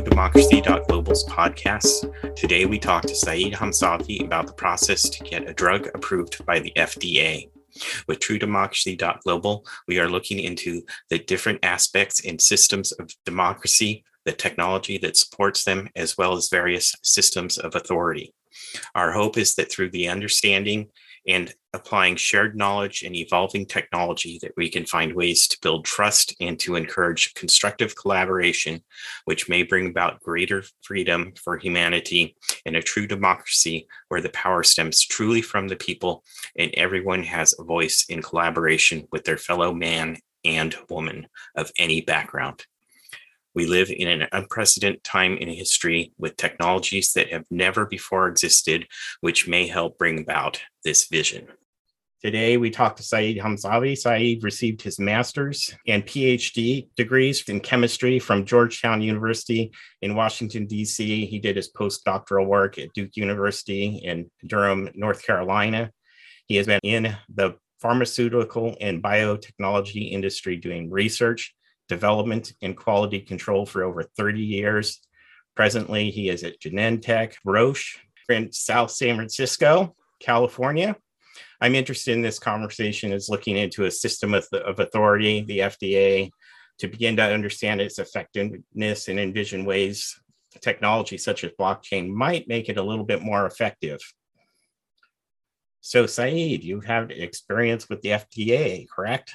TrueDemocracy.global's podcast. Today we talk to Saeed Hamzavi about the process to get a drug approved by the FDA. With TrueDemocracy.global, we are looking into the different aspects and systems of democracy, the technology that supports them, as well as various systems of authority. Our hope is that through the understanding and applying shared knowledge and evolving technology that we can find ways to build trust and to encourage constructive collaboration, which may bring about greater freedom for humanity and a true democracy where the power stems truly from the people and everyone has a voice in collaboration with their fellow man and woman of any background. We live in an unprecedented time in history with technologies that have never before existed, which may help bring about this vision. Today, we talked to Saeed Hamzavi. Saeed received his master's and PhD degrees in chemistry from Georgetown University in Washington, D.C. He did his postdoctoral work at Duke University in Durham, North Carolina. He has been in the pharmaceutical and biotechnology industry doing research development and quality control for over 30 years. Presently, he is at Genentech, Roche, in South San Francisco, California. I'm interested in this conversation is looking into a system of, of authority, the FDA, to begin to understand its effectiveness and envision ways technology such as blockchain might make it a little bit more effective. So, Saeed, you have experience with the FDA, correct?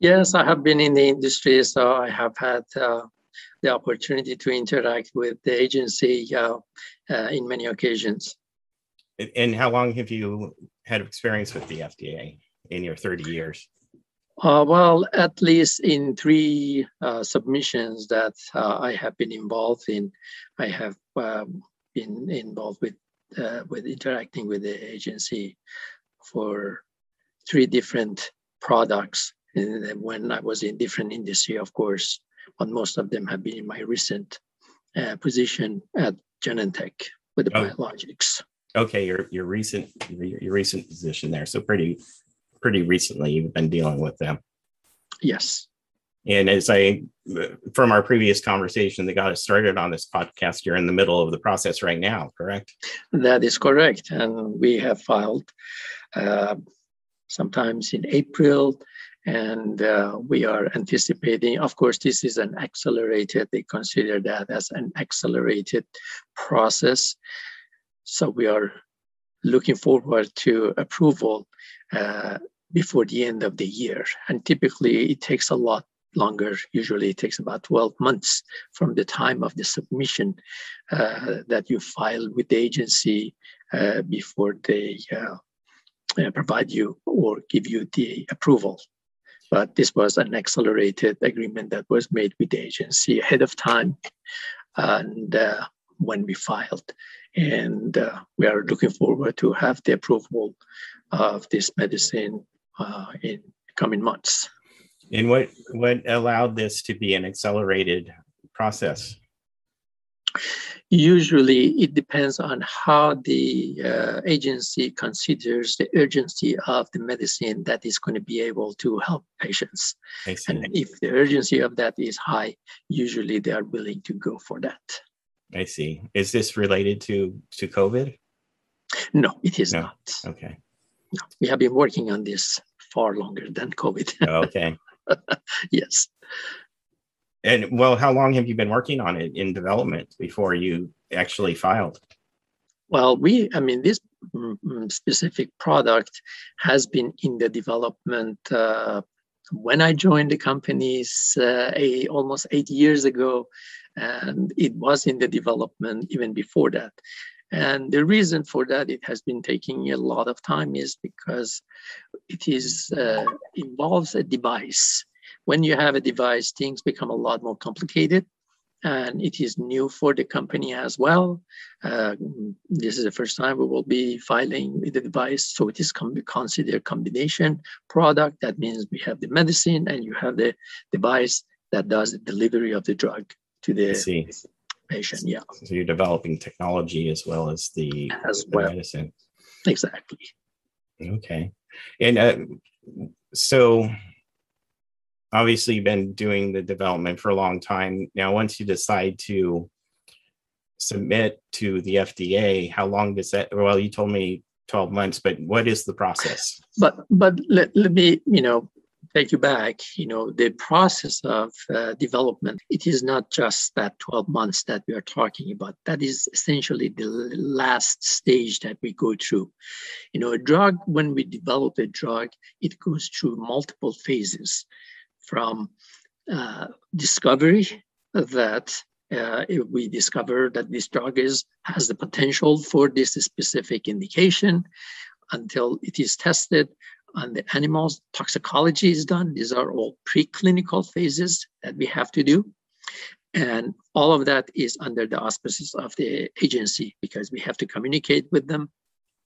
Yes, I have been in the industry, so I have had uh, the opportunity to interact with the agency uh, uh, in many occasions. And how long have you had experience with the FDA in your 30 years? Uh, well, at least in three uh, submissions that uh, I have been involved in, I have um, been involved with with interacting with the agency for three different products when I was in different industry, of course, but most of them have been in my recent uh, position at Genentech with the oh. biologics. Okay, your your recent your, your recent position there. So pretty pretty recently you've been dealing with them. Yes. And as I, from our previous conversation that got us started on this podcast, you're in the middle of the process right now, correct? That is correct. And we have filed uh, sometimes in April and uh, we are anticipating of course this is an accelerated they consider that as an accelerated process. So we are looking forward to approval uh, before the end of the year. And typically it takes a lot longer. Usually it takes about 12 months from the time of the submission uh, that you file with the agency uh, before they uh, uh, provide you or give you the approval but this was an accelerated agreement that was made with the agency ahead of time and uh, when we filed. And uh, we are looking forward to have the approval of this medicine uh, in coming months. And what, what allowed this to be an accelerated process? Usually, it depends on how the uh, agency considers the urgency of the medicine that is going to be able to help patients. And if the urgency of that is high, usually they are willing to go for that. I see. Is this related to to COVID? No, it is no. not. Okay. No, we have been working on this far longer than COVID. okay. yes. And well, how long have you been working on it in development before you actually filed? Well, we, I mean, this mm, mm, specific product has been in the development uh, when I joined the companies uh, a, almost eight years ago, and it was in the development even before that. And the reason for that it has been taking a lot of time is because it is uh, involves a device when you have a device, things become a lot more complicated and it is new for the company as well. Uh, this is the first time we will be filing with the device, so it is com- considered combination product. That means we have the medicine and you have the device that does the delivery of the drug to the patient. Yeah. So you're developing technology as well as the, as the well. medicine. Exactly. Okay, and uh, so obviously been doing the development for a long time. Now, once you decide to submit to the FDA, how long does that? Well, you told me 12 months, but what is the process? But but let, let me you know take you back. You know the process of uh, development. It is not just that 12 months that we are talking about. That is essentially the last stage that we go through. You know, a drug when we develop a drug, it goes through multiple phases from uh, discovery that uh, if we discover that this drug is has the potential for this specific indication until it is tested on the animals toxicology is done. These are all preclinical phases that we have to do. And all of that is under the auspices of the agency because we have to communicate with them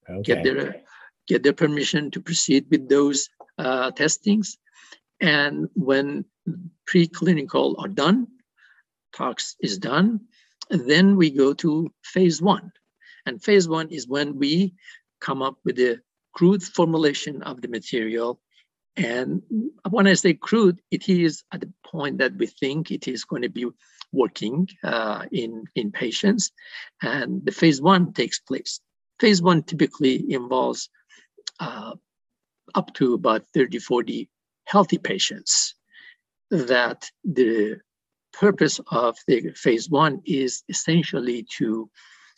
okay. get their get their permission to proceed with those uh, testings and when preclinical are done, tox is done, then we go to phase one. And phase one is when we come up with a crude formulation of the material. And when I say crude, it is at the point that we think it is going to be working uh, in, in patients. And the phase one takes place. Phase one typically involves uh, up to about 30, 40 healthy patients that the purpose of the phase one is essentially to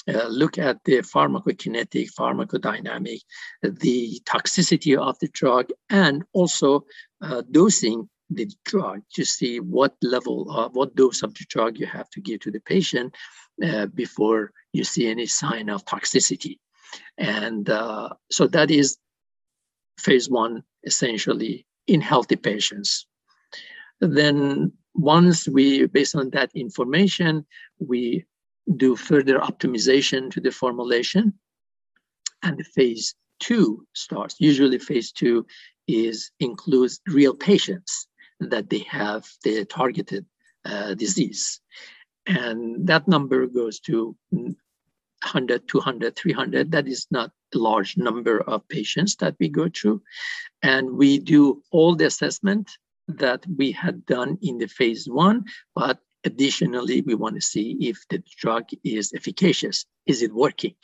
uh, look at the pharmacokinetic, pharmacodynamic, the toxicity of the drug, and also uh, dosing the drug to see what level of what dose of the drug you have to give to the patient uh, before you see any sign of toxicity. And uh, so that is phase one essentially in healthy patients. Then once we, based on that information, we do further optimization to the formulation and phase two starts. Usually phase two is includes real patients that they have the targeted uh, disease. And that number goes to 100, 200, 300. That is not large number of patients that we go through. And we do all the assessment that we had done in the phase one, but additionally, we want to see if the drug is efficacious. Is it working?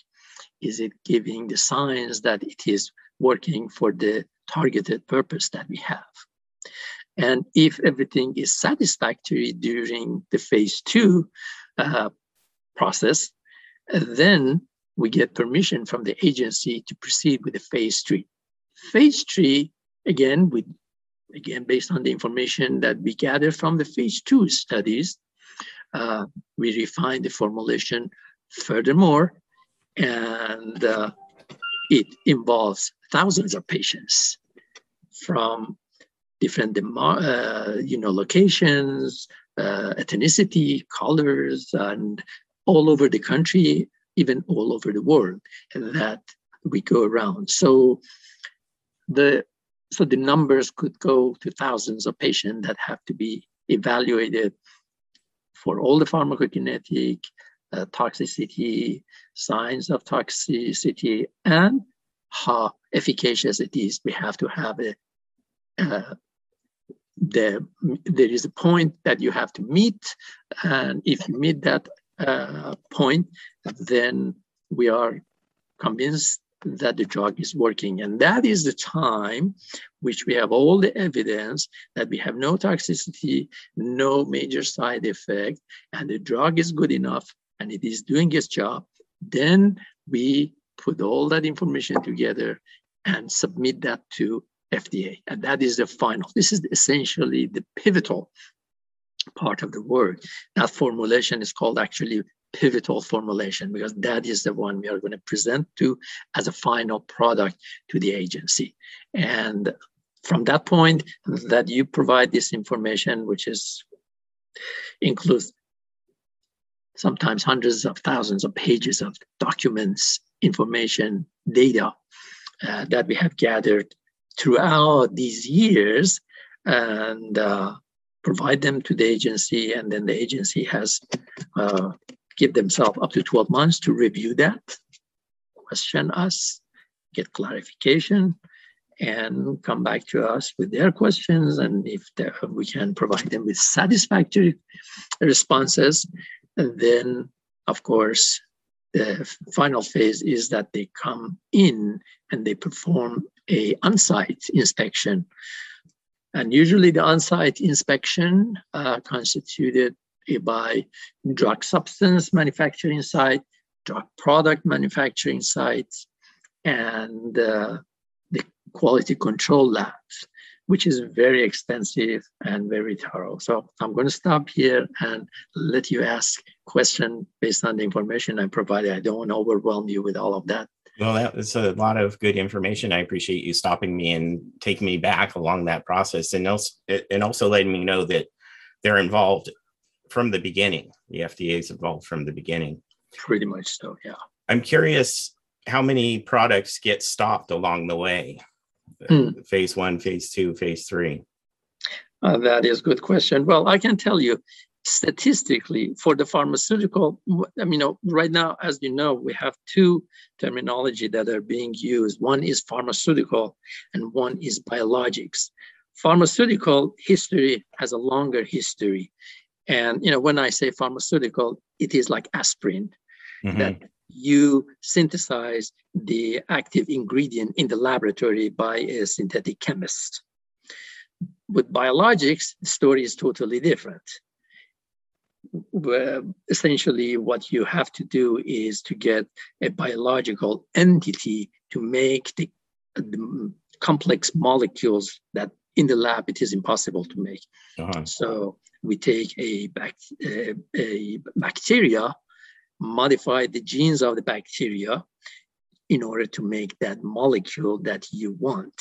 Is it giving the signs that it is working for the targeted purpose that we have? And if everything is satisfactory during the phase two uh, process, then we get permission from the agency to proceed with the phase three. Phase three, again, with again based on the information that we gather from the phase two studies, uh, we refine the formulation furthermore, and uh, it involves thousands of patients from different uh, you know locations, uh, ethnicity, colors, and all over the country, even all over the world and that we go around. So the so the numbers could go to thousands of patients that have to be evaluated for all the pharmacokinetic, uh, toxicity, signs of toxicity, and how efficacious it is. We have to have a uh, the, there is a point that you have to meet, and if you meet that uh, point, then we are convinced that the drug is working. And that is the time which we have all the evidence that we have no toxicity, no major side effect, and the drug is good enough and it is doing its job. Then we put all that information together and submit that to FDA. And that is the final. This is essentially the pivotal part of the work. That formulation is called actually pivotal formulation because that is the one we are going to present to as a final product to the agency. And from that point that you provide this information, which is includes sometimes hundreds of thousands of pages of documents, information, data uh, that we have gathered throughout these years. And uh, provide them to the agency, and then the agency has uh, give themselves up to 12 months to review that, question us, get clarification, and come back to us with their questions. And if we can provide them with satisfactory responses, then of course, the final phase is that they come in and they perform a on-site inspection. And usually the on-site inspection uh, constituted by drug substance manufacturing site, drug product manufacturing sites, and uh, the quality control labs, which is very extensive and very thorough. So I'm going to stop here and let you ask question based on the information I provided. I don't want to overwhelm you with all of that. Well, that's a lot of good information. I appreciate you stopping me and taking me back along that process, and also and also letting me know that they're involved from the beginning. The FDA is involved from the beginning. Pretty much so, yeah. I'm curious how many products get stopped along the way. Mm. Phase one, phase two, phase three. Uh, that is a good question. Well, I can tell you statistically for the pharmaceutical i mean right now as you know we have two terminology that are being used. One is pharmaceutical and one is biologics. Pharmaceutical history has a longer history. And you know when i say pharmaceutical it is like aspirin mm-hmm. that you synthesize the active ingredient in the laboratory by a synthetic chemist. With biologics the story is totally different essentially what you have to do is to get a biological entity to make the, the complex molecules that in the lab it is impossible to make. Uh-huh. So we take a, a, a bacteria, modify the genes of the bacteria in order to make that molecule that you want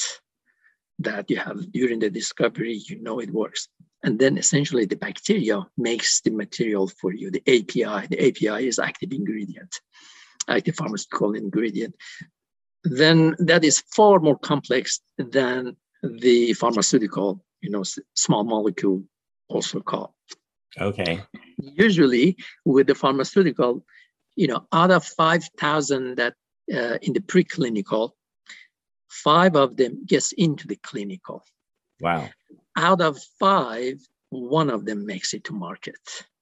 that you have during the discovery you know it works and then essentially the bacteria makes the material for you, the API. The API is active ingredient, active pharmaceutical ingredient. Then that is far more complex than the pharmaceutical, you know, small molecule also called. Okay. Usually with the pharmaceutical, you know, out of 5,000 that uh, in the preclinical, five of them gets into the clinical. Wow out of five, one of them makes it to market.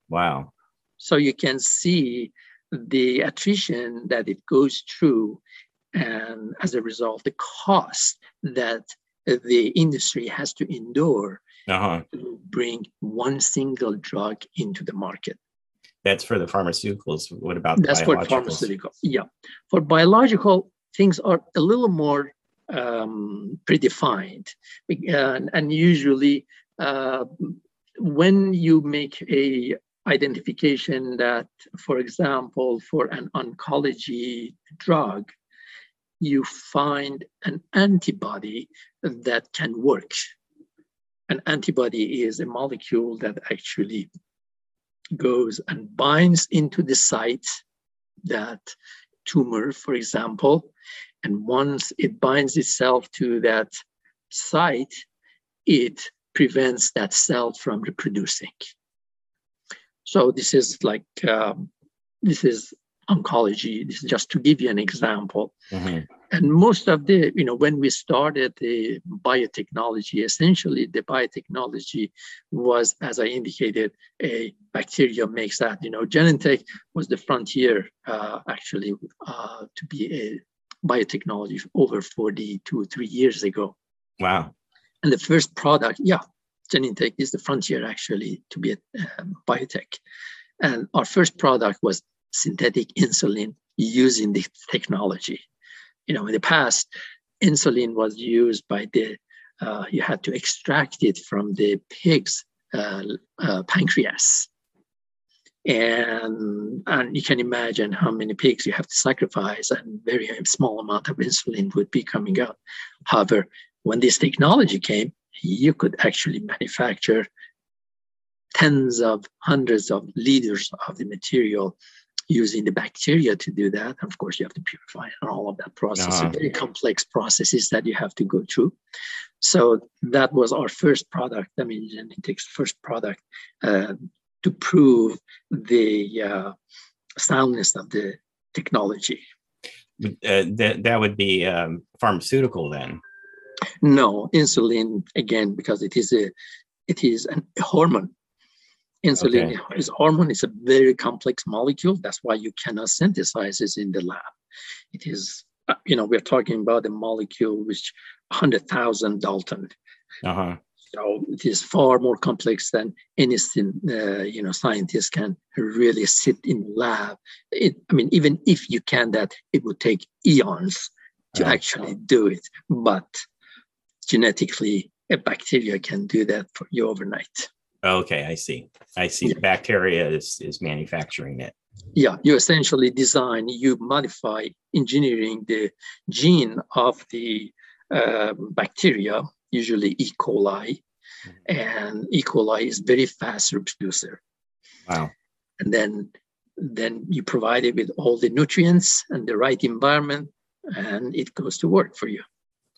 Wow. So you can see the attrition that it goes through, and as a result, the cost that the industry has to endure uh-huh. to bring one single drug into the market. That's for the pharmaceuticals. What about that's for pharmaceutical? Yeah, for biological things are a little more um, predefined. And, and usually, uh, when you make a identification that, for example, for an oncology drug, you find an antibody that can work. An antibody is a molecule that actually goes and binds into the site that tumor, for example, and once it binds itself to that site, it prevents that cell from reproducing. So this is like um, this is oncology. This is just to give you an example. Mm-hmm. And most of the, you know, when we started the biotechnology, essentially the biotechnology was, as I indicated, a bacteria makes that. You know, Genentech was the frontier uh, actually uh, to be a biotechnology over 42, three years ago. Wow. And the first product, yeah, Genentech is the frontier actually to be a um, biotech. And our first product was synthetic insulin using the technology. You know, in the past, insulin was used by the, uh, you had to extract it from the pig's uh, uh, pancreas and and you can imagine how many pigs you have to sacrifice and very small amount of insulin would be coming out. However when this technology came you could actually manufacture tens of hundreds of liters of the material using the bacteria to do that. Of course you have to purify and all of that process. Uh-huh. very complex processes that you have to go through. So that was our first product. I mean Genentech's first product uh, to prove the uh, soundness of the technology. Uh, that that would be um, pharmaceutical then. No, insulin again because it is a it is an, a hormone. Insulin okay. is hormone. It's a very complex molecule. That's why you cannot synthesize it in the lab. It is, uh, you know, we're talking about a molecule which 100,000 Dalton. Uh-huh. So it is far more complex than anything, uh, you know, scientists can really sit in lab. It, I mean, even if you can that, it would take eons to actually do it. But genetically, a bacteria can do that for you overnight. Okay, I see. I see. Yeah. Bacteria is is manufacturing it. Yeah, you essentially design, you modify engineering the gene of the uh, bacteria, usually E. coli, mm-hmm. and E. coli is very fast reproducer. Wow. And then then you provide it with all the nutrients and the right environment, and it goes to work for you.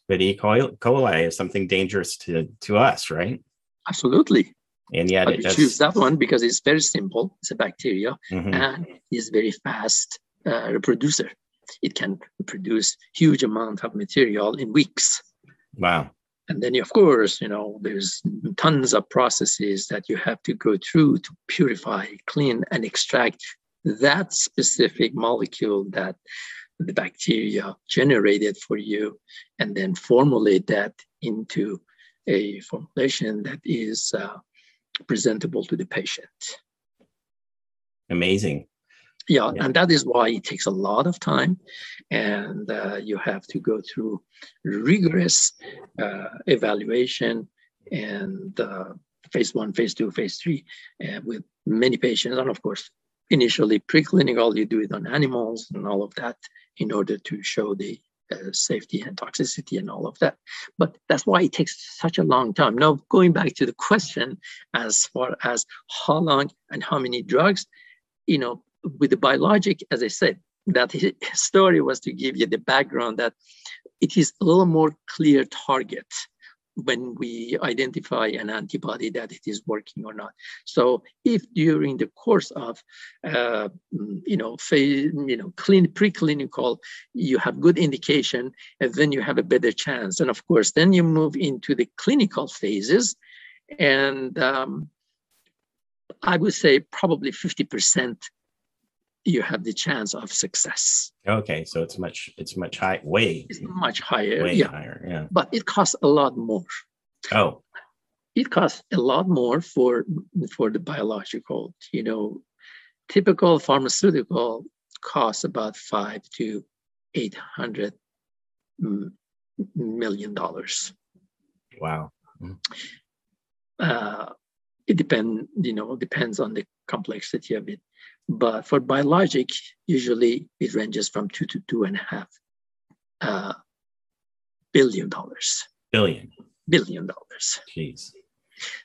But E. coli is something dangerous to to us, right? Absolutely and yet but it does... choose that one because it's very simple it's a bacteria mm-hmm. and it's very fast uh, reproducer it can produce huge amount of material in weeks wow and then of course you know there's tons of processes that you have to go through to purify clean and extract that specific molecule that the bacteria generated for you and then formulate that into a formulation that is uh, presentable to the patient. Amazing. Yeah, yeah, and that is why it takes a lot of time, and uh, you have to go through rigorous uh, evaluation and uh, phase one, phase two, phase three, uh, with many patients, and of course, initially preclinical, all you do it on animals and all of that in order to show the uh, safety and toxicity and all of that. But that's why it takes such a long time. Now, going back to the question as far as how long and how many drugs, you know, with the biologic, as I said, that story was to give you the background that it is a little more clear target when we identify an antibody that it is working or not. So if during the course of, uh, you know, phase, you know, clean preclinical, you have good indication, and then you have a better chance. And of course, then you move into the clinical phases, and um, I would say probably 50% you have the chance of success. Okay, so it's much it's much high way it's much higher. Way yeah. higher, yeah. But it costs a lot more. Oh. It costs a lot more for for the biological. You know, typical pharmaceutical costs about five to eight hundred million dollars. Wow. Uh, it depend, you know, depends on the complexity of it. But for biologic, usually it ranges from two to two and a half uh, billion dollars. Billion. Billion dollars. Jeez.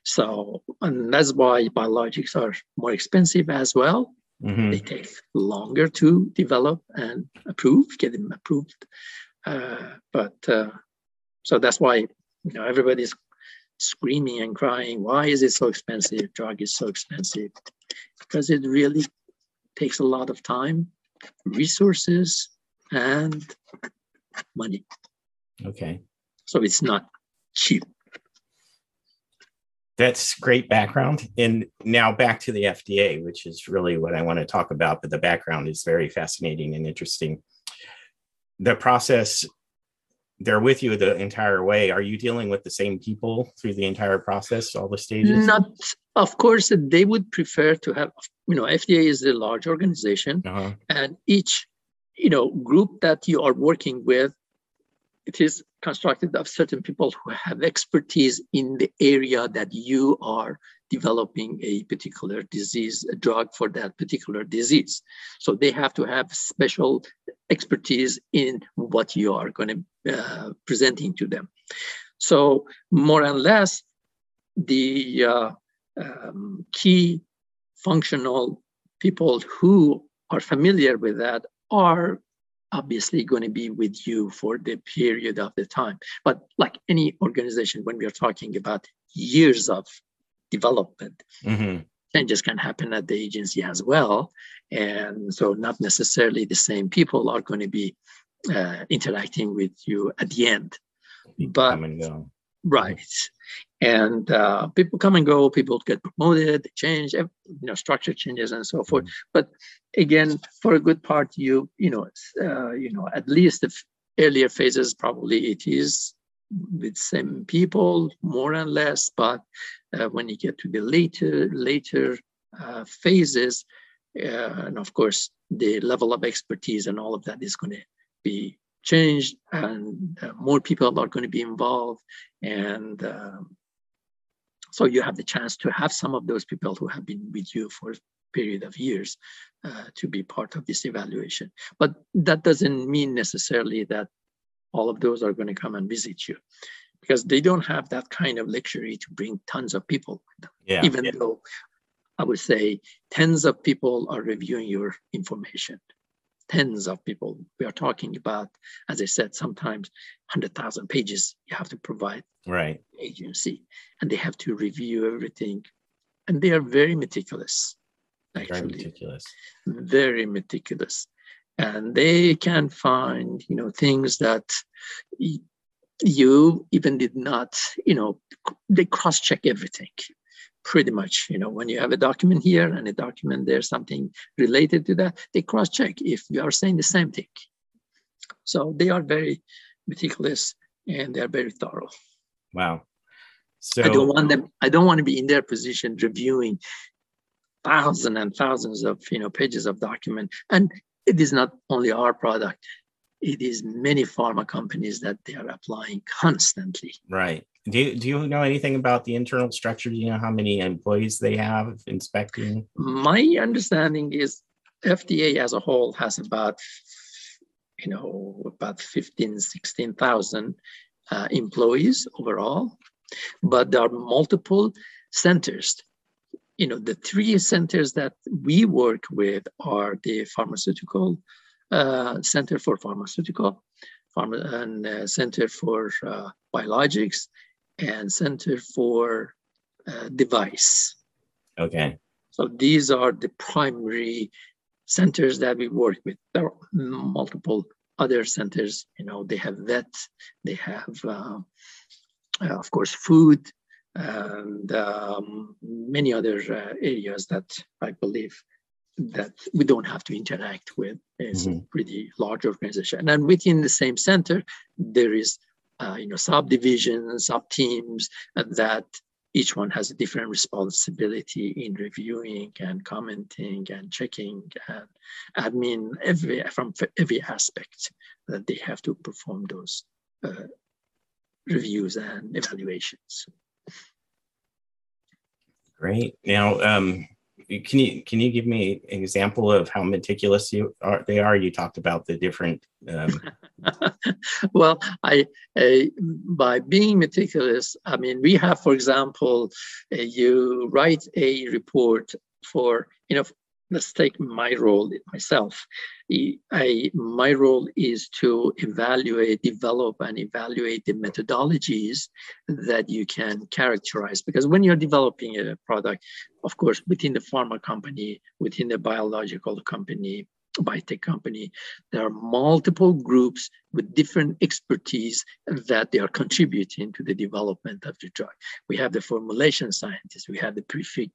So, and that's why biologics are more expensive as well. Mm-hmm. They take longer to develop and approve, get them approved. Uh, but uh, so that's why you know everybody's screaming and crying. Why is it so expensive? Drug is so expensive because it really takes a lot of time, resources, and money. Okay. So it's not cheap. That's great background. And now back to the FDA, which is really what I want to talk about, but the background is very fascinating and interesting. The process, they're with you the entire way. Are you dealing with the same people through the entire process, all the stages? Not of course, they would prefer to have, you know, FDA is a large organization, uh-huh. and each, you know, group that you are working with, it is constructed of certain people who have expertise in the area that you are developing a particular disease, a drug for that particular disease. So they have to have special expertise in what you are going to uh, presenting to them. So more and less, the uh, um, key functional people who are familiar with that are obviously going to be with you for the period of the time. But like any organization, when we are talking about years of development, mm-hmm. changes can happen at the agency as well. And so, not necessarily the same people are going to be uh, interacting with you at the end. But, come and go. Right. And uh, people come and go, people get promoted, they change, you know, structure changes and so forth. Mm-hmm. But again, for a good part, you, you know, uh, you know, at least the earlier phases, probably it is with same people more and less. But when you get to the later, later uh, phases, uh, and of course, the level of expertise and all of that is going to be changed and uh, more people are going to be involved and um, so you have the chance to have some of those people who have been with you for a period of years uh, to be part of this evaluation. But that doesn't mean necessarily that all of those are going to come and visit you because they don't have that kind of luxury to bring tons of people yeah, even yeah. though i would say tens of people are reviewing your information tens of people. We are talking about, as I said, sometimes 100,000 pages you have to provide right agency, and they have to review everything. And they are very meticulous, actually. Very meticulous. Very meticulous. And they can find, you know, things that you even did not, you know, they cross-check everything pretty much you know when you have a document here and a document there something related to that they cross check if you are saying the same thing. So they are very meticulous and they're very thorough. Wow. So i don't want them i don't want to be in their position reviewing thousands and thousands of you know pages of document. And it is not only our product it is many pharma companies that they are applying constantly right do you, do you know anything about the internal structure? Do you know how many employees they have inspecting? My understanding is FDA as a whole has about, you know, about 15, 16,000 uh, employees overall, but there are multiple centers. You know, the three centers that we work with are the pharmaceutical center for pharmaceutical, pharma, and uh, center for uh, biologics, and Center for uh, Device. Okay. So these are the primary centers that we work with. There are multiple other centers. You know, they have vet, they have, uh, uh, of course, food, and um, many other uh, areas that I believe that we don't have to interact with. It's mm-hmm. a pretty large organization. And within the same center, there is uh, you know, subdivisions, sub teams that each one has a different responsibility in reviewing and commenting and checking and admin every from every aspect that they have to perform those uh, reviews and evaluations. Great. Now, um, can you can you give me an example of how meticulous you are they are? You talked about the different um... well i uh, by being meticulous i mean we have for example uh, you write a report for you know let's take my role myself. I, my role is to evaluate, develop, and evaluate the methodologies that you can characterize. Because when you're developing a product, of course, within the pharma company, within the biological company, biotech company, there are multiple groups with different expertise that they are contributing to the development of the drug. We have the formulation scientists, we have the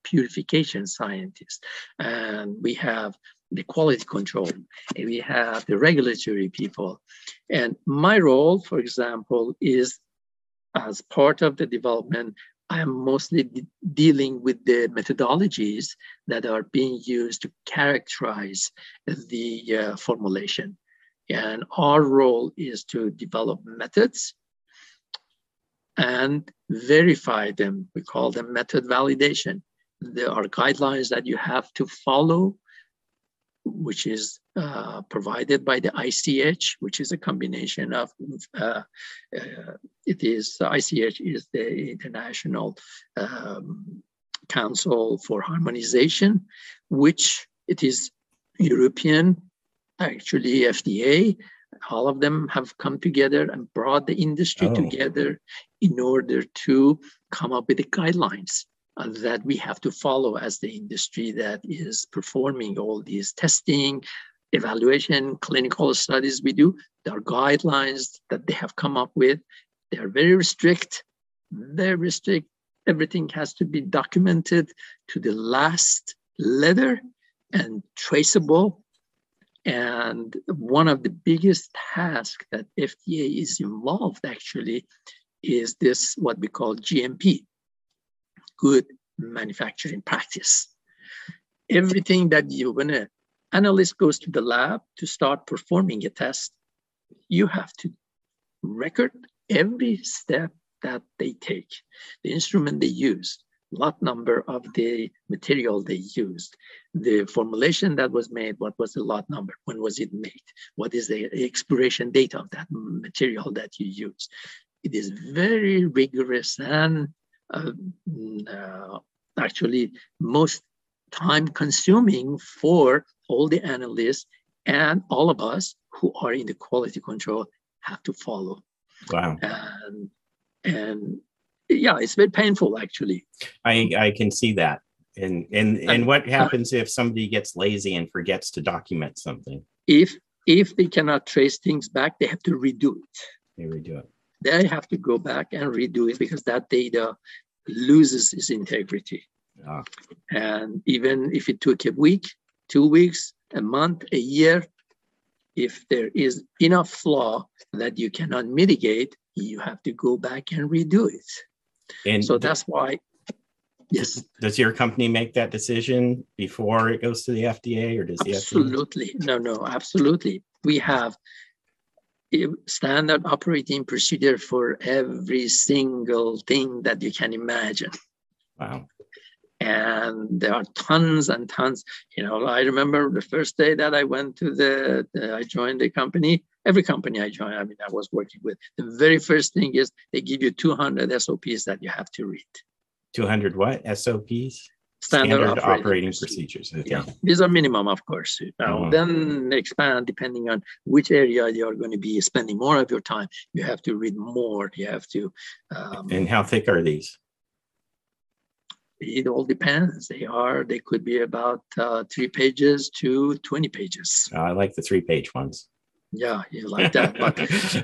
purification scientists, and we have the quality control, and we have the regulatory people. And my role, for example, is as part of the development, I am mostly de- dealing with the methodologies that are being used to characterize the uh, formulation. And our role is to develop methods and verify them. We call them method validation. There are guidelines that you have to follow which is uh, provided by the ICH, which is a combination of, uh, uh, it is, ICH is the International um, Council for Harmonization, which it is European, actually FDA, all of them have come together and brought the industry oh. together in order to come up with the guidelines Uh, that we have to follow as the industry that is performing all these testing, evaluation, clinical studies we do. There are guidelines that they have come up with. They are very strict, very strict. Everything has to be documented to the last letter and traceable. And one of the biggest tasks that FDA is involved actually is this what we call GMP, good manufacturing practice. Everything that you when an analyst goes to the lab to start performing a test, you have to record every step that they take, the instrument they use, lot number of the material they used, the formulation that was made, what was the lot number, when was it made, what is the expiration date of that material that you use. It is very rigorous and Uh, mm, uh, actually most time consuming for all the analysts and all of us who are in the quality control have to follow. Wow. And, and yeah, it's very painful actually. I, I can see that. And, and, uh, and what happens if somebody gets lazy and forgets to document something? If, if they cannot trace things back, they have to redo it. They redo it. They have to go back and redo it because that data loses its integrity. Ah. And even if it took a week, two weeks, a month, a year, if there is enough flaw that you cannot mitigate, you have to go back and redo it. And so that's why. Yes. Does your company make that decision before it goes to the FDA, or does the absolutely. FDA? No, no, absolutely. We have standard operating procedure for every single thing that you can imagine. Wow. And there are tons and tons. You know i remember the first day that i went to the, the, i joined the company every company i joined i mean i was working with the very first thing is they give you 200 sops that you have to read. 200 what sops standard, standard operating, operating procedures, okay. yeah these are minimum of course know, uh-huh. then expand depending on which area you are going to be spending more of your time you have to read more you have to um, and how thick are these it all depends. They are, they could be about uh, three pages to 20 pages. Uh, I like the three page ones. Yeah, you like that. but,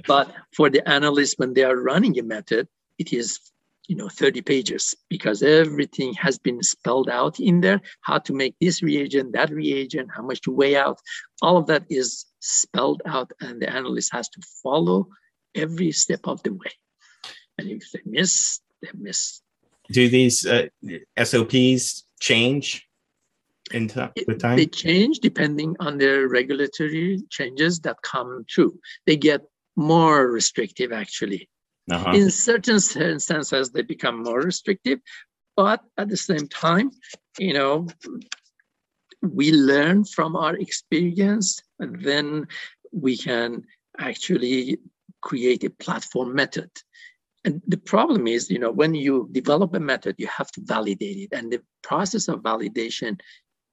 but for the analysts, when they are running a method, it is you know 30 pages because everything has been spelled out in there how to make this reagent that reagent how much to weigh out all of that is spelled out and the analyst has to follow every step of the way and if they miss they miss do these uh, SOPs change in t- with time? They change depending on the regulatory changes that come through. They get more restrictive, actually. Uh-huh. In certain instances, they become more restrictive, but at the same time, you know, we learn from our experience, and then we can actually create a platform method and the problem is, you know, when you develop a method, you have to validate it. And the process of validation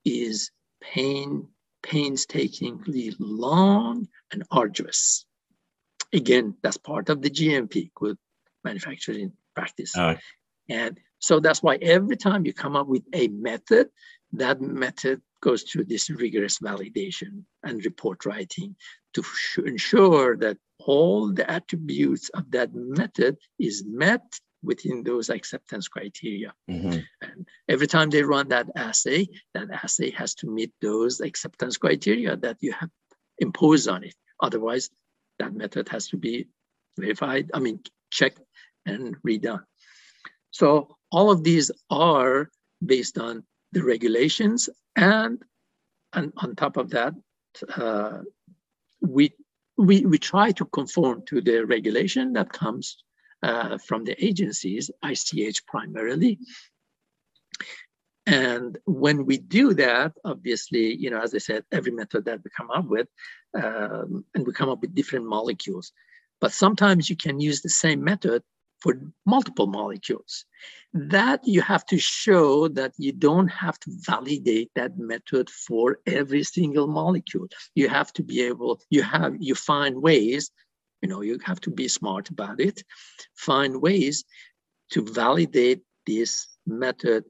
is pain, painstakingly long and arduous. Again, that's part of the GMP, good manufacturing practice. Uh, and so that's why every time you come up with a method, that method goes through this rigorous validation and report writing to ensure that all the attributes of that method is met within those acceptance criteria. Mm-hmm. And every time they run that assay, that assay has to meet those acceptance criteria that you have imposed on it. Otherwise, that method has to be verified, I mean, checked and redone. So all of these are based on the regulations and, and on top of that, uh, we, we, we try to conform to the regulation that comes uh, from the agencies, ICH primarily. And when we do that, obviously, you know, as I said, every method that we come up with, um, and we come up with different molecules. But sometimes you can use the same method for multiple molecules. That you have to show that you don't have to validate that method for every single molecule. You have to be able, you have, you find ways, you know, you have to be smart about it, find ways to validate this method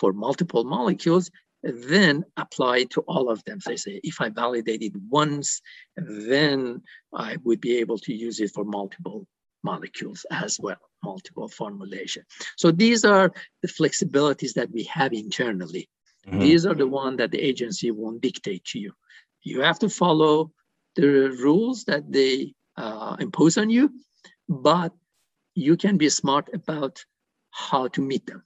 for multiple molecules then apply to all of them. So I say, if I validate it once, then I would be able to use it for multiple molecules as well, multiple formulation. So these are the flexibilities that we have internally. Mm-hmm. These are the one that the agency won't dictate to you. You have to follow the rules that they uh, impose on you, but you can be smart about how to meet them.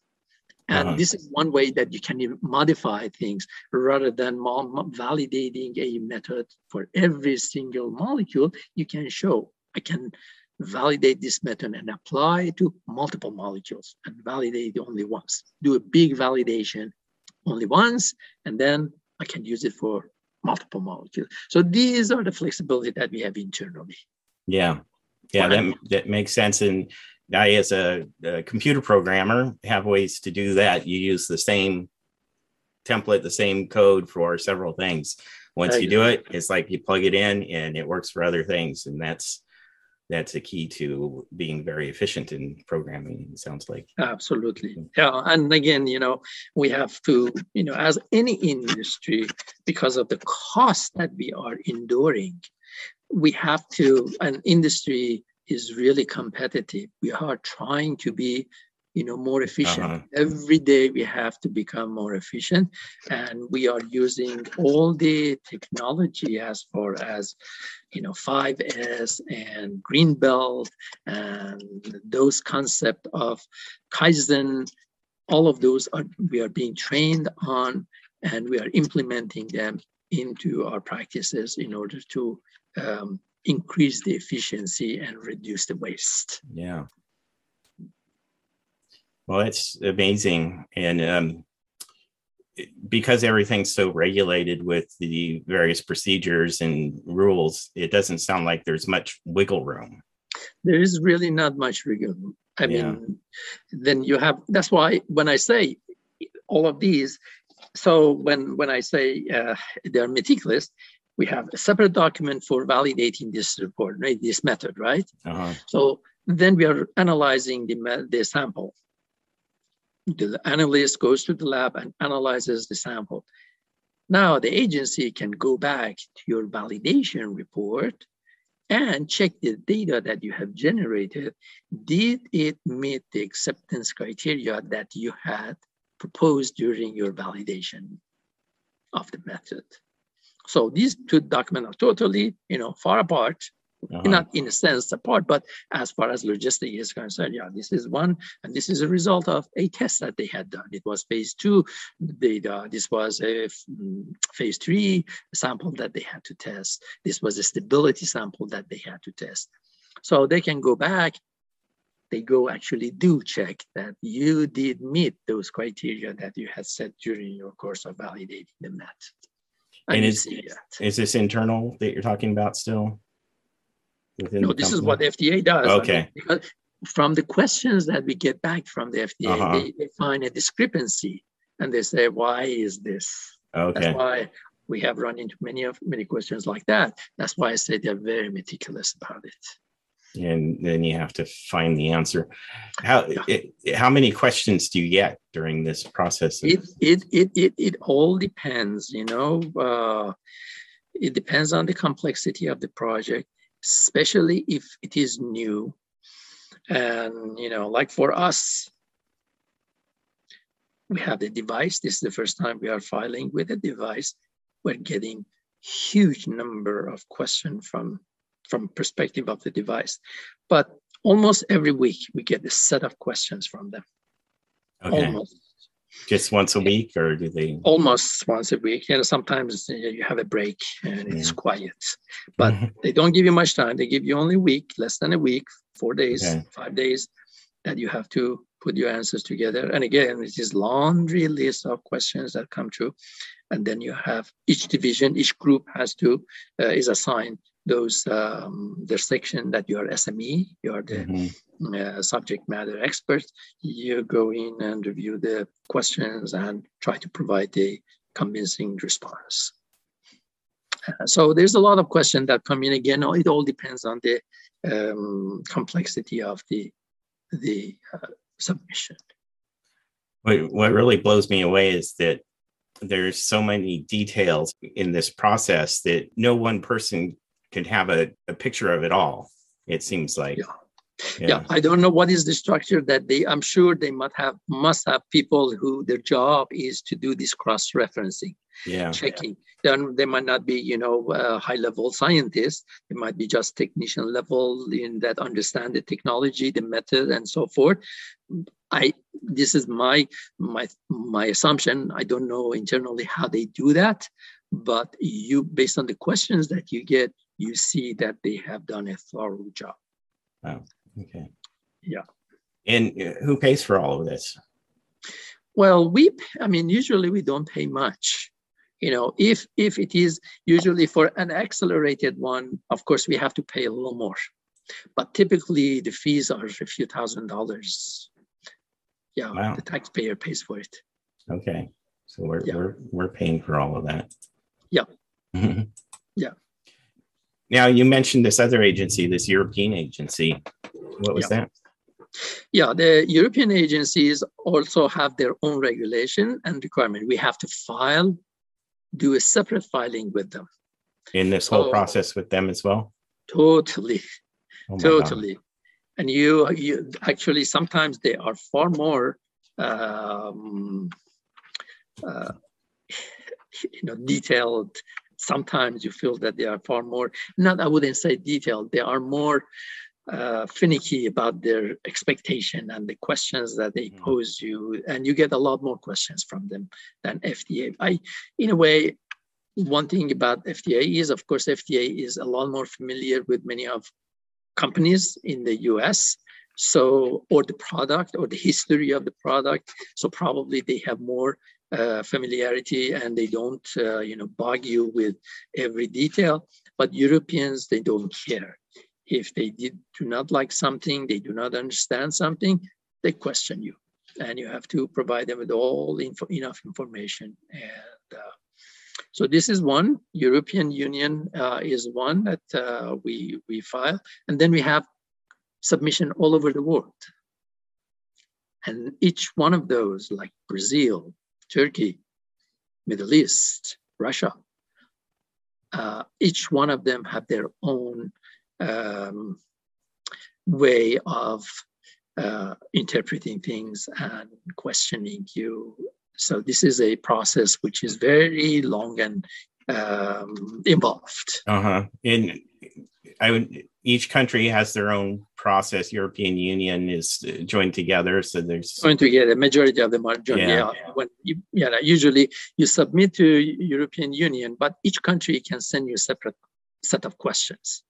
And uh-huh. this is one way that you can modify things rather than validating a method for every single molecule. You can show, I can validate this method and apply it to multiple molecules and validate only once. Do a big validation only once, and then I can use it for multiple molecules. So these are the flexibility that we have internally. Yeah. Yeah, that, that makes sense. And I, as a, a, computer programmer, have ways to do that. You use the same template, the same code for several things. Once you do it, it's like you plug it in and it works for other things. And that's that's a key to being very efficient in programming it sounds like absolutely yeah and again you know we have to you know as any industry because of the cost that we are enduring we have to an industry is really competitive. We are trying to be, you know, more efficient. Uh-huh. Every day we have to become more efficient, and we are using all the technology as far as, you know, 5S and green belt and those concept of kaizen. All of those are we are being trained on, and we are implementing them into our practices in order to um, increase the efficiency and reduce the waste. Yeah. Well, it's amazing. And um, because everything's so regulated with the various procedures and rules, it doesn't sound like there's much wiggle room. There is really not much wiggle room. I yeah. mean, then you have, that's why when I say all of these, so when when I say uh, they're meticulous, we have a separate document for validating this report, right? This method, right? Uh-huh. So then we are analyzing the, the sample. The analyst goes to the lab and analyzes the sample. Now the agency can go back to your validation report and check the data that you have generated. Did it meet the acceptance criteria that you had proposed during your validation of the method? So these two documents are totally, you know, far apart. Uh-huh. Not in a sense apart, but as far as logistics is concerned, yeah, this is one, and this is a result of a test that they had done. It was phase two data. This was a mm, phase three sample that they had to test. This was a stability sample that they had to test. So they can go back they go actually do check that you did meet those criteria that you had set during your course of validating the method and is, is this internal that you're talking about still? No, this is what FDA does. Okay. I mean, from the questions that we get back from the FDA, uh-huh. they, they, find a discrepancy and they say, why is this? Okay. That's why we have run into many of many questions like that. That's why I say they're very meticulous about it and then you have to find the answer. How it, how many questions do you get during this process? It it it it, it all depends. You know, uh, it depends on the complexity of the project, especially if it is new. And you know, like for us, we have the device. This is the first time we are filing with a device. We're getting huge number of questions from from perspective of the device. But almost every week we get a set of questions from them. Okay. Almost. Just once a week, or do they? Almost once a week. You know, sometimes you have a break and it's quiet, but they don't give you much time. They give you only a week, less than a week, four days, okay. five days, that you have to put your answers together. And again, it is laundry list of questions that come through, and then you have each division, each group has to uh, is assigned those um, the section that you are SME, you are the mm-hmm. uh, subject matter expert. You go in and review the questions and try to provide a convincing response. Uh, so there's a lot of questions that come in. Again, it all depends on the um, complexity of the the uh, submission. What, what really blows me away is that there's so many details in this process that no one person can have a, a picture of it all it seems like yeah. yeah. yeah. i don't know what is the structure that they i'm sure they must have must have people who their job is to do this cross referencing yeah checking then they might not be you know uh, high level scientists they might be just technician level in that understand the technology the method and so forth i this is my my my assumption i don't know internally how they do that but you based on the questions that you get you see that they have done a thorough job. Wow okay. Yeah. And uh, who pays for all of this? Well we i mean usually we don't pay much. You know if if it is usually for an accelerated one of course we have to pay a little more. But typically the fees are a few thousand dollars. Yeah wow. the taxpayer pays for it. Okay so we're yeah. we're we're paying for all of that. Yeah. Yeah now you mentioned this other agency this european agency what was yeah. that yeah, the European agencies also have their own regulation and requirement. We have to file do a separate filing with them. In this whole so, process with them as well? Totally. Oh totally. God. And you, you actually sometimes they are far more um, uh, you know detailed sometimes you feel that they are far more not i wouldn't say detailed they are more uh, finicky about their expectation and the questions that they mm. pose you, and you get a lot more questions from them than FDA. I, in a way, one thing about FDA is, of course, FDA is a lot more familiar with many of companies in the U.S. So, or the product or the history of the product. So probably they have more uh, familiarity and they don't, uh, you know, bug you with every detail. But Europeans, they don't care if they did, do not like something, they do not understand something, they question you. And you have to provide them with all info, enough information. And uh, so this is one. European Union uh, is one that uh, we, we file. And then we have submission all over the world. And each one of those, like Brazil, Turkey, Middle East, Russia, uh, each one of them have their own um, way of uh, interpreting things and questioning you. So this is a process which is very long and um, involved. Uh huh. And I would. Each country has their own process. European Union is joined together, so there's joined together. Majority of them are joined. Yeah. yeah. When you, yeah, usually you submit to European Union, but each country can send you a separate set of questions.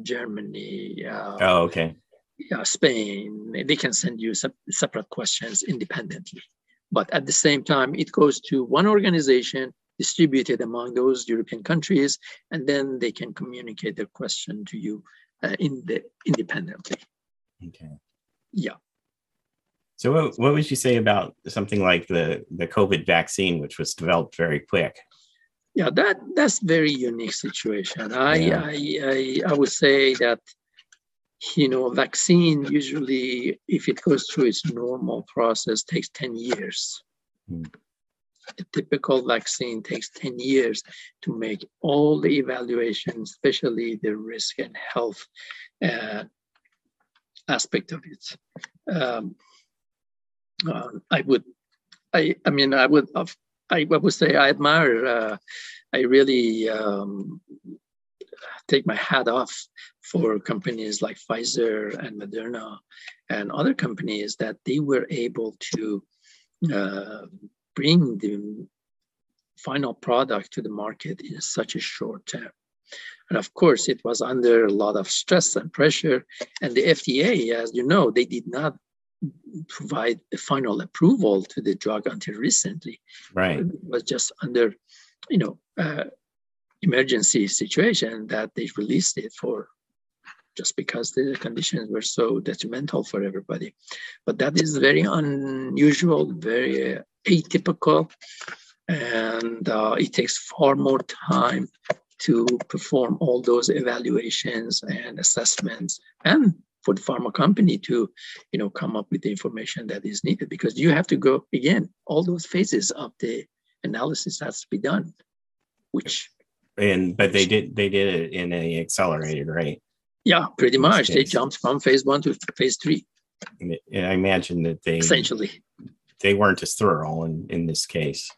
Germany. Uh, oh, okay. Yeah, Spain. They can send you se- separate questions independently, but at the same time, it goes to one organization distributed among those European countries, and then they can communicate their question to you uh, in the independently. Okay. Yeah. So, what, what would you say about something like the the COVID vaccine, which was developed very quick? yeah that that's very unique situation I, yeah. I, I i would say that you know vaccine usually if it goes through its normal process takes 10 years mm. A typical vaccine takes 10 years to make all the evaluations especially the risk and health uh, aspect of it. Um, uh, i would I, I mean, I would, I, I would say I admire, uh, I really um, take my hat off for companies like Pfizer and Moderna and other companies that they were able to uh, bring the final product to the market in such a short time. And of course, it was under a lot of stress and pressure. And the FDA, as you know, they did not provide the final approval to the drug until recently. Right. It was just under, you know, uh, emergency situation that they released it for just because the conditions were so detrimental for everybody. But that is very unusual, very uh, atypical, and uh, it takes far more time to perform all those evaluations and assessments and for the pharma company to you know come up with the information that is needed because you have to go again all those phases of the analysis has to be done which and but they did they did it in a accelerated rate Yeah, pretty much. They jumped from phase one to phase three. I imagine that they essentially they weren't as thorough in, in this case.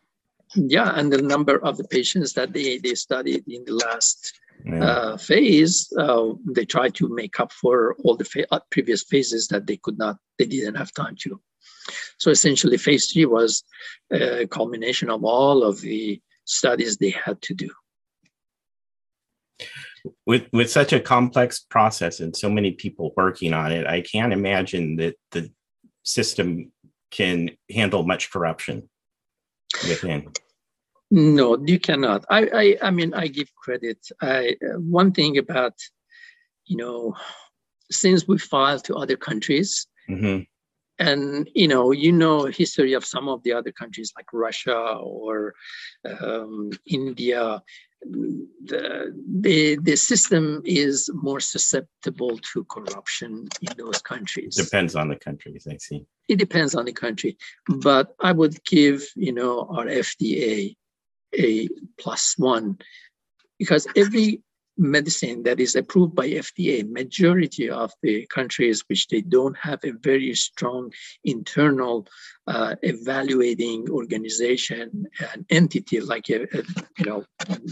Yeah, and the number of the patients that they, they studied in the last yeah. uh, phase, uh, they tried to make up for all the fa- uh, previous phases that they could not, they didn't have time to. So essentially, phase three was a culmination of all of the studies they had to do. With with such a complex process and so many people working on it, I can't imagine that the system can handle much corruption within. No, you cannot. I, I, I mean, I give credit. I one thing about, you know, since we filed to other countries, mm-hmm. And you know, you know, history of some of the other countries like Russia or um, India the, the the system is more susceptible to corruption in those countries. Depends on the countries, I see. It depends on the country, but I would give you know our FDA a plus one because every medicine that is approved by FDA, majority of the countries which they don't have a very strong internal uh, evaluating organization and entity like a, a you know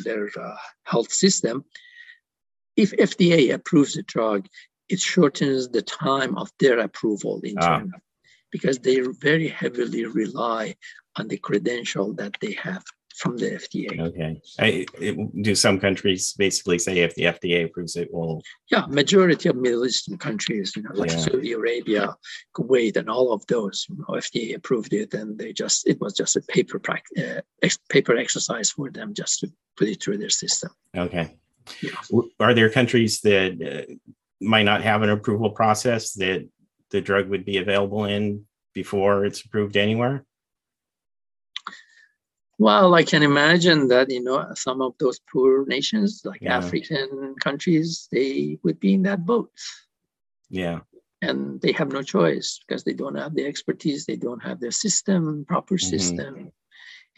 their uh, health system, if FDA approves a drug, it shortens the time of their approval in ah. because they very heavily rely on the credential that they have from the FDA. Okay. I, it, do some countries basically say if the FDA approves it, will? Yeah, majority of Middle Eastern countries, you know, like yeah. Saudi Arabia, Kuwait, and all of those, you know, FDA approved it, and they just it was just a paper uh, ex- paper exercise for them just to put it through their system. Okay. Yeah. Are there countries that uh, might not have an approval process that the drug would be available in before it's approved anywhere? Well, I can imagine that you know some of those poor nations, like yeah. African countries, they would be in that boat. Yeah, and they have no choice because they don't have the expertise, they don't have their system, proper mm-hmm. system,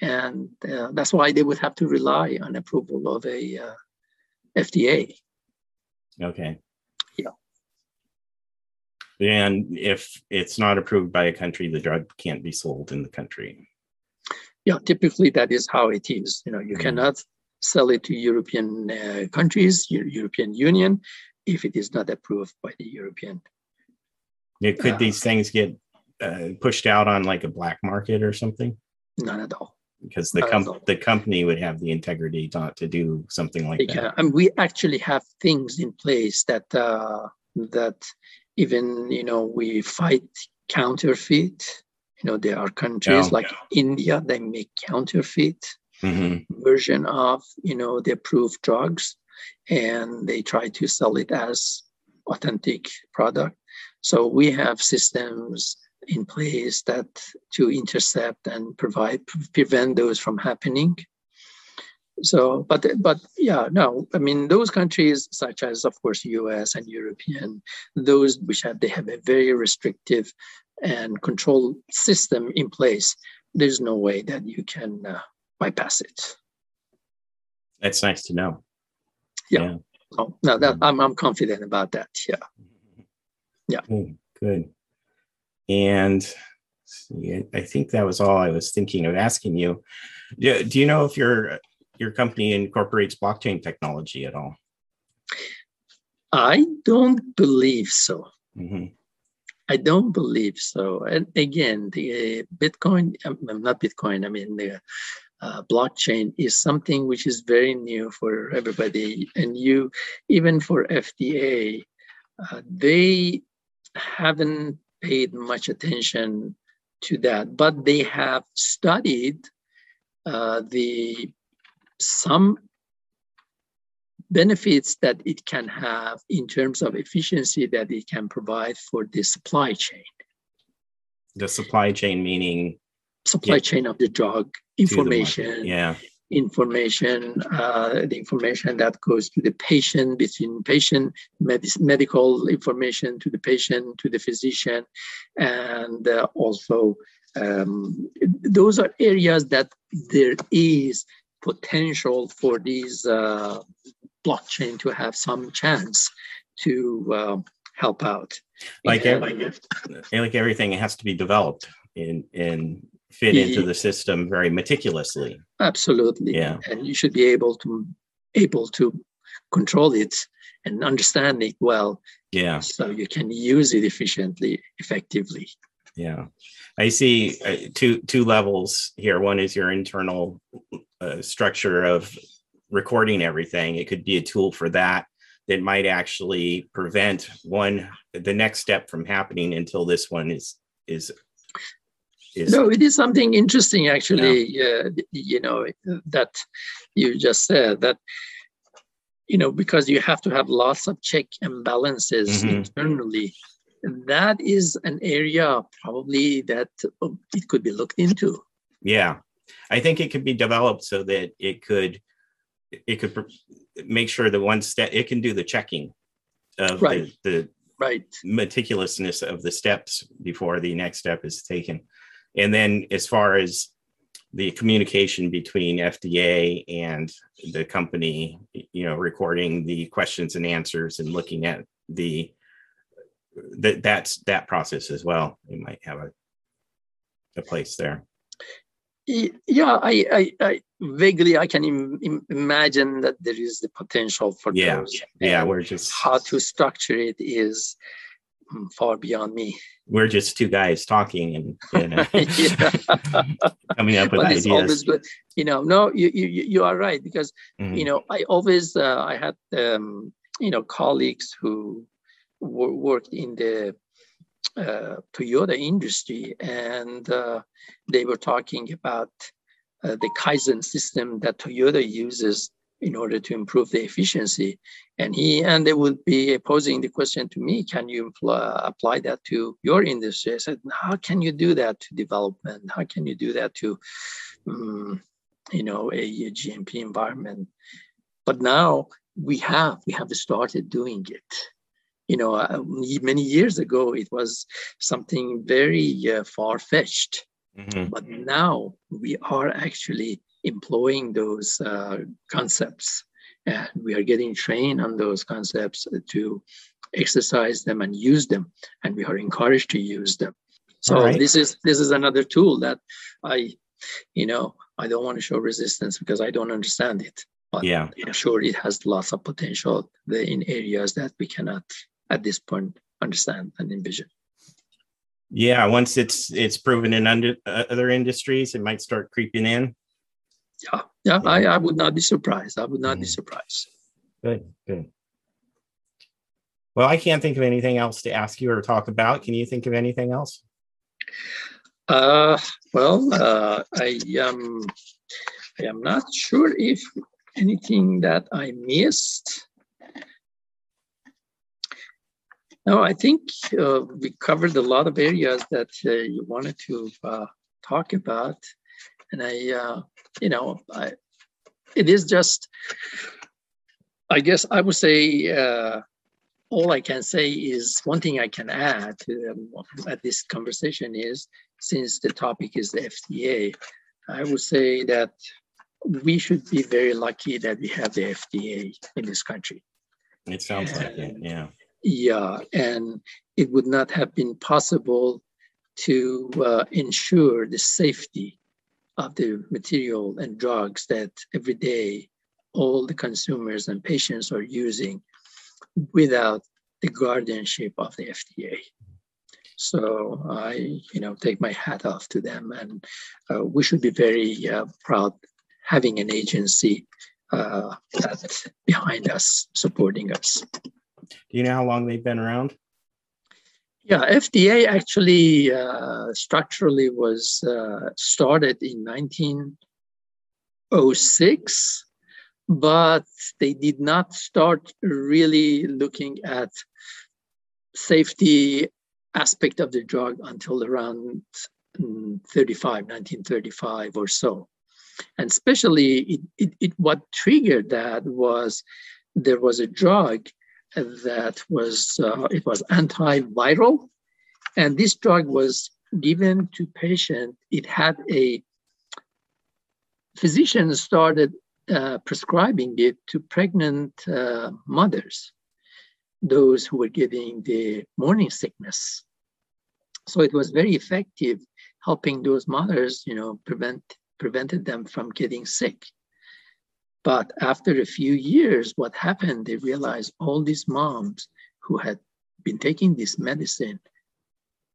and uh, that's why they would have to rely on approval of a uh, FDA. Okay. Yeah. And if it's not approved by a country, the drug can't be sold in the country yeah, typically that is how it is. You know, you mm-hmm. cannot sell it to European uh, countries, European Union, if it is not approved by the European. Yeah, could uh, these things get uh, pushed out on like a black market or something? Not at all. Because the com- the company would have the integrity not to do something like that. Yeah, and we actually have things in place that uh, that even you know we fight counterfeit you know, there are countries yeah. like India, they make counterfeit mm-hmm. version of, you know, the approved drugs and they try to sell it as authentic product. So we have systems in place that to intercept and provide prevent those from happening so but but yeah no i mean those countries such as of course us and european those which have they have a very restrictive and control system in place there's no way that you can uh, bypass it that's nice to know yeah, yeah. Oh, no that I'm, I'm confident about that yeah yeah good, good. and I think that was all I was thinking of asking you. Do, do you know if you're your company incorporates blockchain technology at all? I don't believe so. Mm-hmm. I don't believe so. And again, the uh, Bitcoin, um, not Bitcoin, I mean, the uh, blockchain is something which is very new for everybody. And you, even for FDA, uh, they haven't paid much attention to that, but they have studied uh, the some benefits that it can have in terms of efficiency that it can provide for the supply chain. The supply chain meaning supply yeah, chain of the drug information. The yeah. Information, uh, the information that goes to the patient, between patient med- medical information to the patient, to the physician, and uh, also um, those are areas that there is potential for these uh, blockchain to have some chance to uh, help out. Like, every, like everything has to be developed and, and fit into the system very meticulously. Absolutely. Yeah. And you should be able to able to control it and understand it well. Yeah. So you can use it efficiently, effectively. Yeah. I see uh, two two levels here. One is your internal uh, structure of recording everything. It could be a tool for that that might actually prevent one the next step from happening until this one is is is no it is something interesting actually yeah. uh, you know that you just said that you know because you have to have lots of check and balances mm-hmm. internally that is an area probably that oh, it could be looked into yeah i think it could be developed so that it could it could make sure that one step it can do the checking of right. the, the right. meticulousness of the steps before the next step is taken. And then as far as the communication between fda and the company you know recording the questions and answers and looking at the that that's that process as well you might have a a place there. Yeah i i, I vaguely i can Im- Im- imagine that there is the potential for yeah those. yeah we're just how to structure it is mm, far beyond me we're just two guys talking and you know, coming up with but ideas. It's always good. You know, no, you you you are right because mm-hmm. you know I always uh, I had um, you know colleagues who w- worked in the uh, Toyota industry, and uh, they were talking about uh, the Kaizen system that Toyota uses in order to improve the efficiency. And he and they would be posing the question to me, can you impl- apply that to your industry? I said, how can you do that to development? How can you do that to, um, you know, a, a GMP environment? But now we have, we have started doing it you know, uh, many years ago, it was something very uh, far fetched. Mm-hmm. But now we are actually employing those uh, concepts. And we are getting trained on those concepts to exercise them and use them. And we are encouraged to use them. So right. this is this is another tool that i you know i don't want to show resistance because i don't understand it. But yeah. I'm sure it has lots of potential in areas that we cannot at this point understand and envision yeah once it's it's proven in under, uh, other industries it might start creeping in yeah, yeah, yeah. I, I would not be surprised. I would not mm-hmm. be surprised. Good, good. Well, I can't think of anything else to ask you or talk about. Can you think of anything else? Uh, well, uh, I am. I am not sure if anything that I missed. No, I think uh, we covered a lot of areas that uh, you wanted to uh, talk about, and I uh, you know, I, it is just, I guess I would say, uh, all I can say is one thing I can add to um, at this conversation is since the topic is the FDA, I would say that we should be very lucky that we have the FDA in this country. It sounds and, like it, yeah. Yeah, and it would not have been possible to uh, ensure the safety of the material and drugs that every day all the consumers and patients are using without the guardianship of the FDA. So I, you know, take my hat off to them, and uh, we should be very uh, proud having an agency uh, behind us, supporting us. Do you know how long they've been around? Yeah, FDA actually uh, structurally was uh, started in 1906, but they did not start really looking at safety aspect of the drug until around mm, 35, 1935 or so. And especially it, it, it, what triggered that was there was a drug that was uh, it was antiviral, and this drug was given to patient. It had a physician started uh, prescribing it to pregnant uh, mothers those who were getting the morning sickness. So it was very effective helping those mothers, you know, prevent prevented them from getting sick. But after a few years, what happened, they realized all these moms who had been taking this medicine,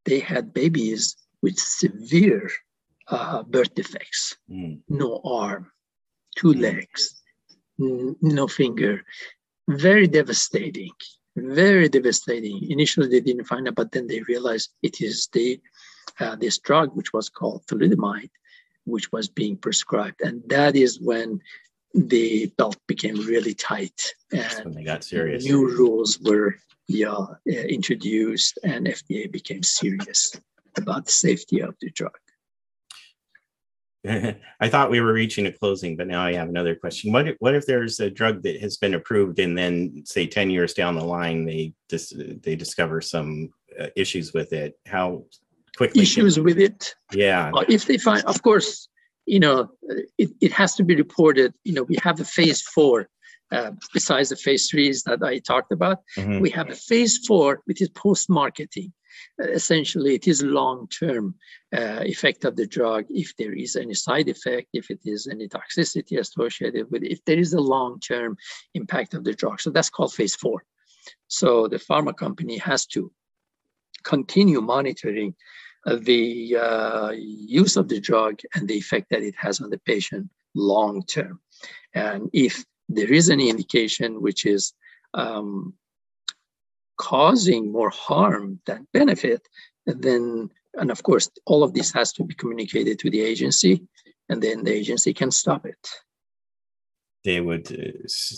they had babies with severe uh, birth defects, mm. no arm, two mm. legs, n- no finger. Very devastating, very devastating. Initially, they didn't find out, but then they realized it is the uh, this drug, which was called thalidomide, which was being prescribed, and that is when the belt became really tight, and they got serious. New rules were yeah, uh, introduced, and FDA became serious about the safety of the drug. I thought we were reaching a closing, but now I have another question. What if, what if there's a drug that has been approved and then, say, ten years down the line, they dis- they discover some uh, issues with it? How quickly issues can... with it? Yeah. Uh, if they find, of course, you know, it, it has to be reported. You know, we have a phase four uh, besides the phase threes that I talked about. Mm-hmm. We have a phase four, which is post marketing essentially it is long-term uh, effect of the drug if there is any side effect if it is any toxicity associated with it if there is a long-term impact of the drug so that's called phase four so the pharma company has to continue monitoring uh, the uh, use of the drug and the effect that it has on the patient long term and if there is any indication which is um, causing more harm than benefit, then, and of course, all of this has to be communicated to the agency, and then the agency can stop it. They would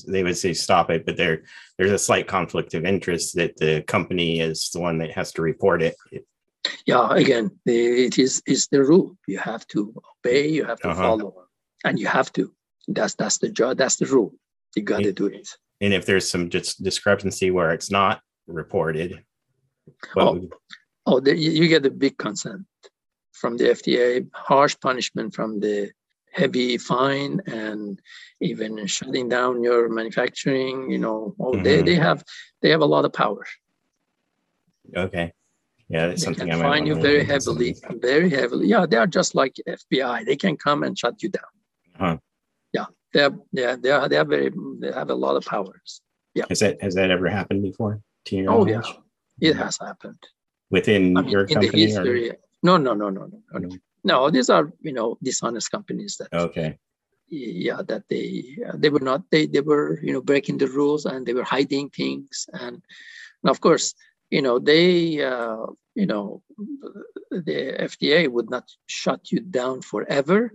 they would say stop it, but there there's a slight conflict of interest that the company is the one that has to report it. Yeah, again, it is is the rule. You have to obey. You have to uh-huh. follow, and you have to. That's that's the job. That's the rule. You got to do it. And if there's some just discrepancy where it's not, reported. oh, oh the, you get a big consent from the FDA, harsh punishment from the heavy fine, and even shutting down your manufacturing. You know, oh, mm-hmm. they, they have they have a lot of power. Okay. Yeah, that's they something can fine you very heavily, very heavily. Yeah, they are just like FBI. They can come and shut you down. Huh. Yeah, they are, yeah, they are, they are very, they have a lot of powers. Yeah. Has that has that ever happened before? to your oh knowledge? yeah it has happened within I mean, your company history, or? no no no no no no no these are you know dishonest companies that okay yeah that they uh, they were not they they were you know breaking the rules and they were hiding things and, and of course you know they uh, you know the fda would not shut you down forever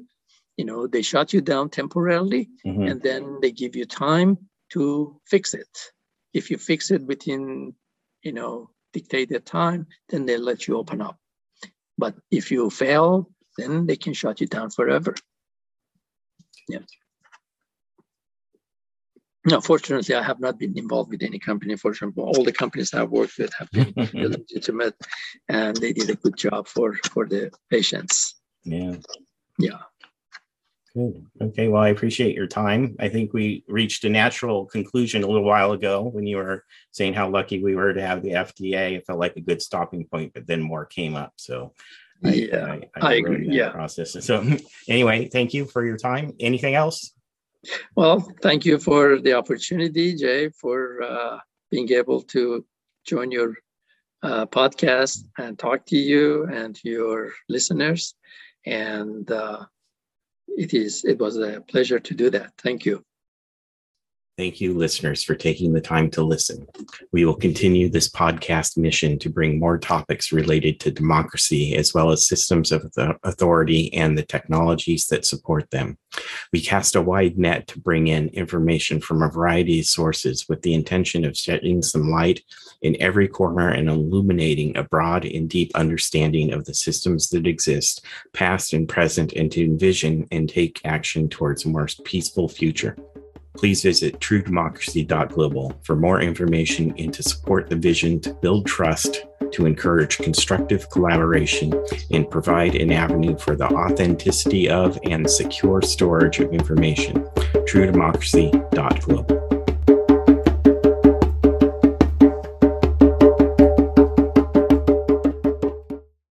you know they shut you down temporarily mm-hmm. and then they give you time to fix it if you fix it within, you know, dictated time, then they let you open up. But if you fail, then they can shut you down forever. Yeah. No, fortunately, I have not been involved with any company. Fortunately, all the companies I've worked with have been legitimate, and they did a good job for for the patients. Yeah. Yeah. Good. Okay. Well, I appreciate your time. I think we reached a natural conclusion a little while ago when you were saying how lucky we were to have the FDA. It felt like a good stopping point, but then more came up. So yeah, I, I, I agree. Yeah. Process. So anyway, thank you for your time. Anything else? Well, thank you for the opportunity, Jay, for uh, being able to join your uh, podcast and talk to you and your listeners. And uh, it is it was a pleasure to do that. Thank you. Thank you, listeners, for taking the time to listen. We will continue this podcast mission to bring more topics related to democracy, as well as systems of authority and the technologies that support them. We cast a wide net to bring in information from a variety of sources with the intention of shedding some light in every corner and illuminating a broad and deep understanding of the systems that exist, past and present, and to envision and take action towards a more peaceful future please visit truedemocracy.global for more information and to support the vision to build trust, to encourage constructive collaboration, and provide an avenue for the authenticity of and secure storage of information. truedemocracy.global.